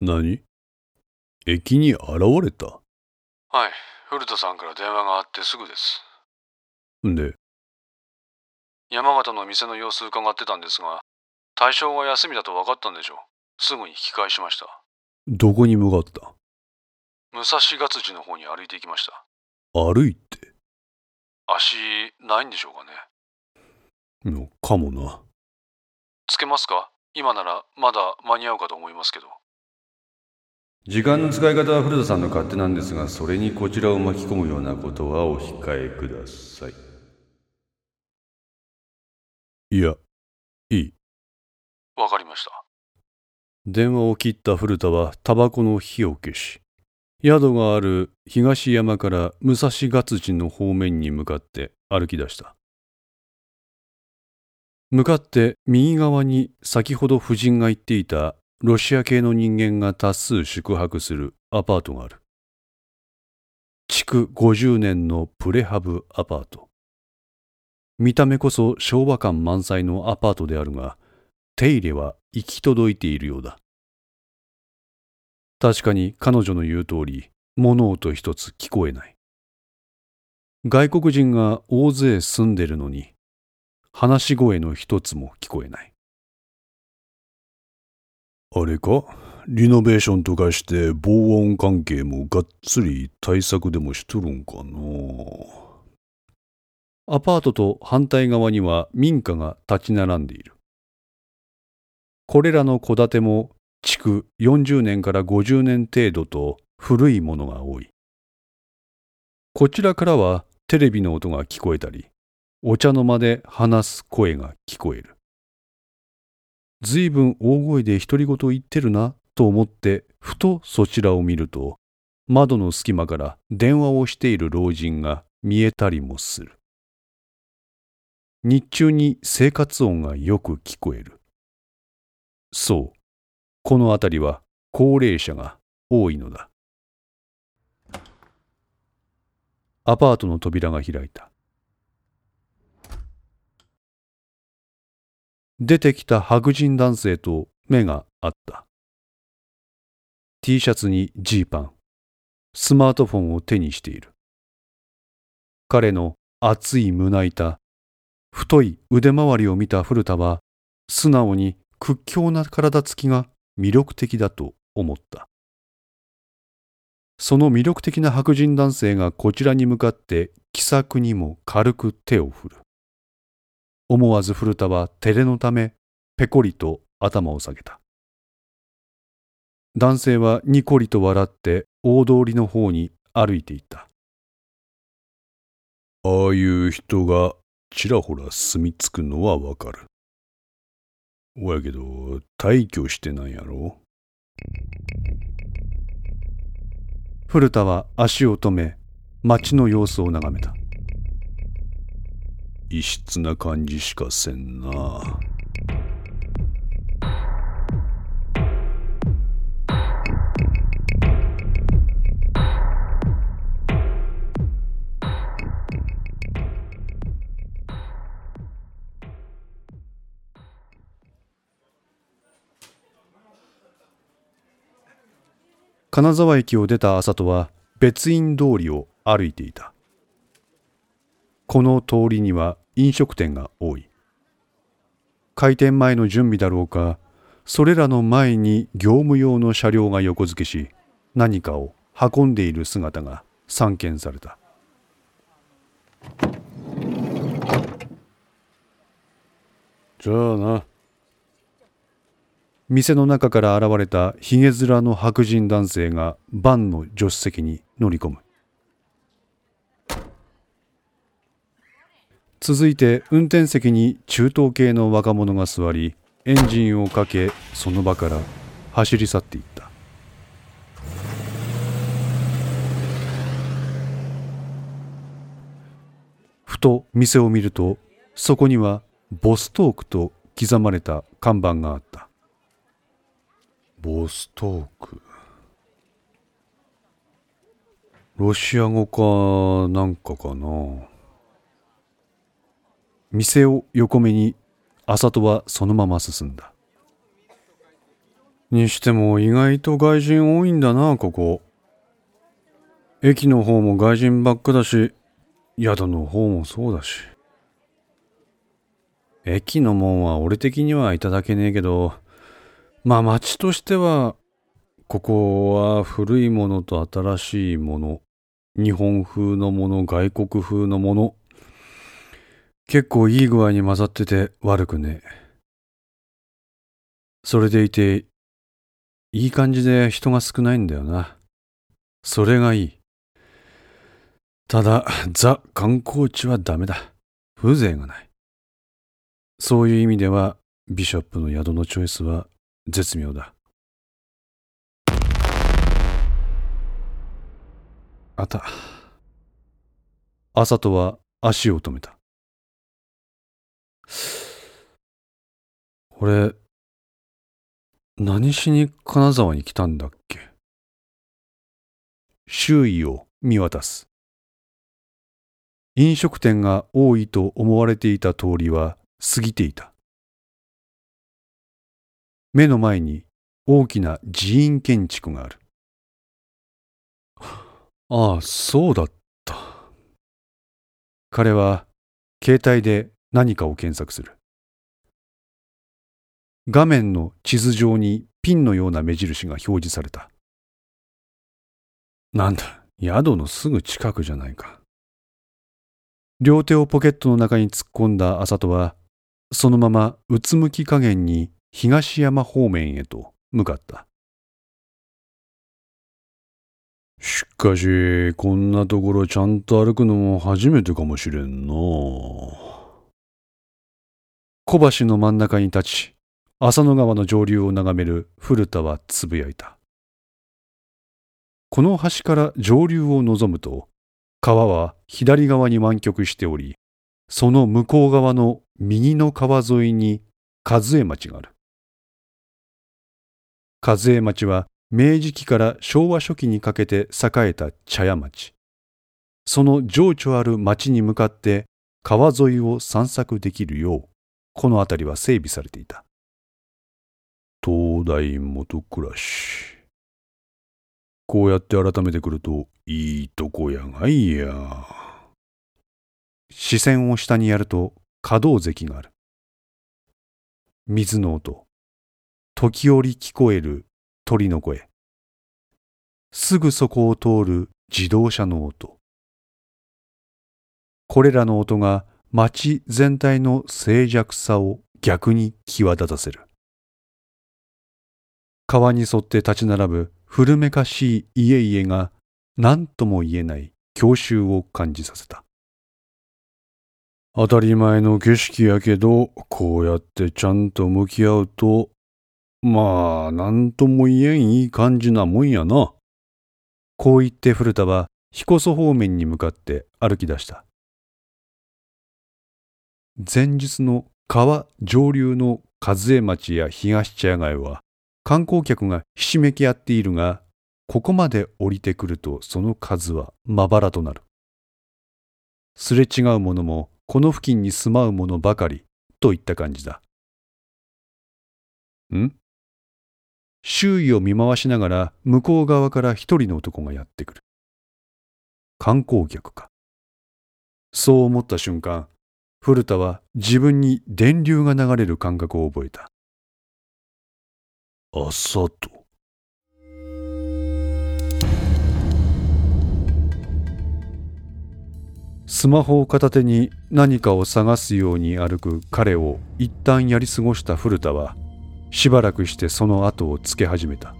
何？駅に現れた？はい、古田さんから電話があってすぐです。んで、山形の店の様子伺ってたんですが、対象が休みだと分かったんでしょう。すぐに引き返しました。どこに向かった？武蔵月寺の方に歩いていきました。歩いて？足、ないんでしょうかね。のかもな。つけますか？今ならまだ間に合うかと思いますけど。時間の使い方は古田さんの勝手なんですがそれにこちらを巻き込むようなことはお控えくださいいや、いい。わかりました。電話を切った古田はタバコの火を消し、宿がある東山から武蔵月寺の方面に向かって歩き出した。向かって右側に先ほど夫人が言っていたロシア系の人間が多数宿泊するアパートがある。築50年のプレハブアパート。見た目こそ昭和感満載のアパートであるが、手入れは行き届いているようだ。確かに彼女の言う通り、物音一つ聞こえない。外国人が大勢住んでるのに、話し声の一つも聞こえない。あれか？リノベーションとかして防音関係もがっつり対策でもしとるんかな？アパートと反対側には民家が立ち並んでいる。これらの戸建ても築40年から50年程度と古いものが多い。こちらからはテレビの音が聞こえたり、お茶の間で話す声が聞こえる。ずいぶん大声で独り言言ってるなと思ってふとそちらを見ると、窓の隙間から電話をしている老人が見えたりもする。日中に生活音がよく聞こえる。そう、この辺りは高齢者が多いのだ。アパートの扉が開いた。出てきた白人男性と目が合った。T シャツにジーパン、スマートフォンを手にしている。彼の熱い胸板、太い腕周りを見た古田は、素直に屈強な体つきが魅力的だと思った。その魅力的な白人男性がこちらに向かって気さくにも軽く手を振る。思わず古田は照れのためペコリと頭を下げた。男性はニコリと笑って大通りの方に歩いていった。ああいう人がちらほら住み着くのはわかる。おやけど、退去してなんやろ？古田は足を止め、街の様子を眺めた。異質な感じしかせんな。金沢駅を出た朝とは別院通りを歩いていた。この通りには飲食店が多い。開店前の準備だろうか、それらの前に業務用の車両が横付けし、何かを運んでいる姿が散見された。じゃあな。店の中から現れたひげ面の白人男性がバンの助手席に乗り込む。続いて運転席に中東系の若者が座りエンジンをかけその場から走り去っていった。ふと店を見るとそこにはボストークと刻まれた看板があった。ボストーク？ロシア語かなんかかな？店を横目に、あさとはそのまま進んだ。にしても意外と外人多いんだな、ここ。駅の方も外人ばっかだし、宿の方もそうだし。駅の門は俺的にはいただけねえけど、まあ街としては、ここは古いものと新しいもの、日本風のもの、外国風のもの、結構いい具合に混ざってて悪くねえ。それでいて、いい感じで人が少ないんだよな。それがいい。ただ、ザ観光地はダメだ。風情がない。そういう意味では、ビショップの宿のチョイスは絶妙だ。あた。朝とは足を止めた。俺、何しに金沢に来たんだっけ？周囲を見渡す。飲食店が多いと思われていた通りは過ぎていた。目の前に大きな寺院建築がある。ああ、そうだった。彼は携帯で何かを検索する。画面の地図上にピンのような目印が表示された。なんだ、宿のすぐ近くじゃないか。両手をポケットの中に突っ込んだ麻人は、そのままうつむき加減に東山方面へと向かった。しかし、こんなところちゃんと歩くのも初めてかもしれんの。小橋の真ん中に立ち、浅野川の上流を眺める古田はつぶやいた。この橋から上流を望むと、川は左側に湾曲しており、その向こう側の右の川沿いに和江町がある。和江町は明治期から昭和初期にかけて栄えた茶屋町。その情緒ある町に向かって川沿いを散策できるようこの辺りは整備されていた。東大元暮らし。こうやって改めてくると、いいとこやがいや。視線を下にやると、可動石がある。水の音。時折聞こえる鳥の声。すぐそこを通る自動車の音。これらの音が街全体の静寂さを逆に際立たせる。川に沿って立ち並ぶ古めかしい家々が何とも言えない郷愁を感じさせた。当たり前の景色やけど、こうやってちゃんと向き合うと、まあ、何とも言えんいい感じなもんやな。こう言って古田は彦祖方面に向かって歩き出した。前日の川上流の和江町や東茶屋街は観光客がひしめき合っているが、ここまで降りてくるとその数はまばらとなる。すれ違う者もこの付近に住まう者ばかりといった感じだ。ん？周囲を見回しながら向こう側から一人の男がやってくる。観光客か。そう思った瞬間、古田は自分に電流が流れる感覚を覚えた。朝と。スマホを片手に何かを探すように歩く彼を一旦やり過ごした古田はしばらくしてその後をつけ始めた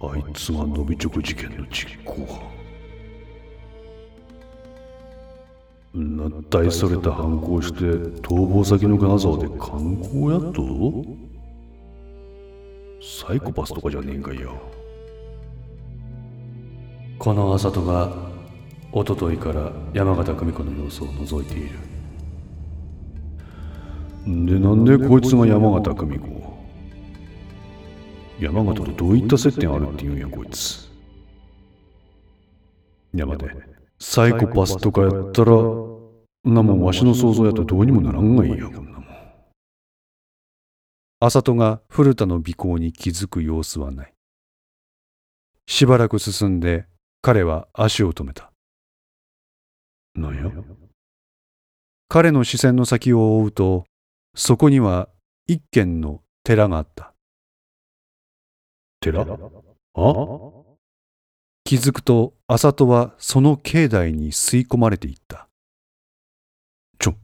あいつが伸び直事件の実行犯大それた反抗して逃亡先の金沢で観光やっと？サイコパスとかじゃねえんかいよ。この朝とがおとといから山形久美子の様子を覗いている。でなんでこいつが山形久美子？山形とどういった接点あるって言うんやこいつ。山でサイコパスとかやったら、なもんわしの想像やとどうにもならんがいいや、こんなもん。浅戸が古田の尾行に気づく様子はない。しばらく進んで彼は足を止めた。なんや彼の視線の先を追うと、そこには一軒の寺があった。寺あ気づくと、浅戸はその境内に吸い込まれていった。ちょ。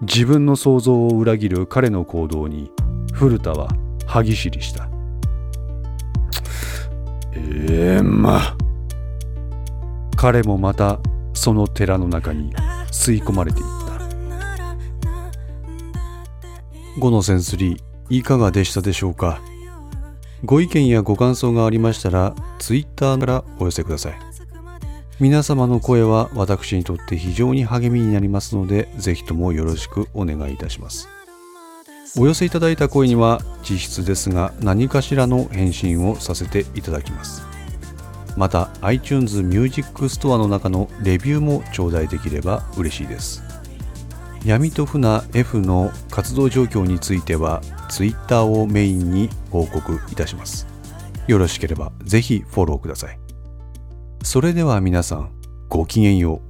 自分の想像を裏切る彼の行動に、古田は歯ぎしりした。ええま彼もまたその寺の中に吸い込まれていった。5のセンスリーいかがでしたでしょうか？ご意見やご感想がありましたら、ツイッターからお寄せください。皆様の声は私にとって非常に励みになりますので、ぜひともよろしくお願いいたします。お寄せいただいた声には実質ですが何かしらの返信をさせていただきます。また iTunes Music Store の中のレビューも頂戴できれば嬉しいです。闇と船 F の活動状況については Twitter をメインに報告いたします。よろしければぜひフォローください。それでは皆さんごきげんよう。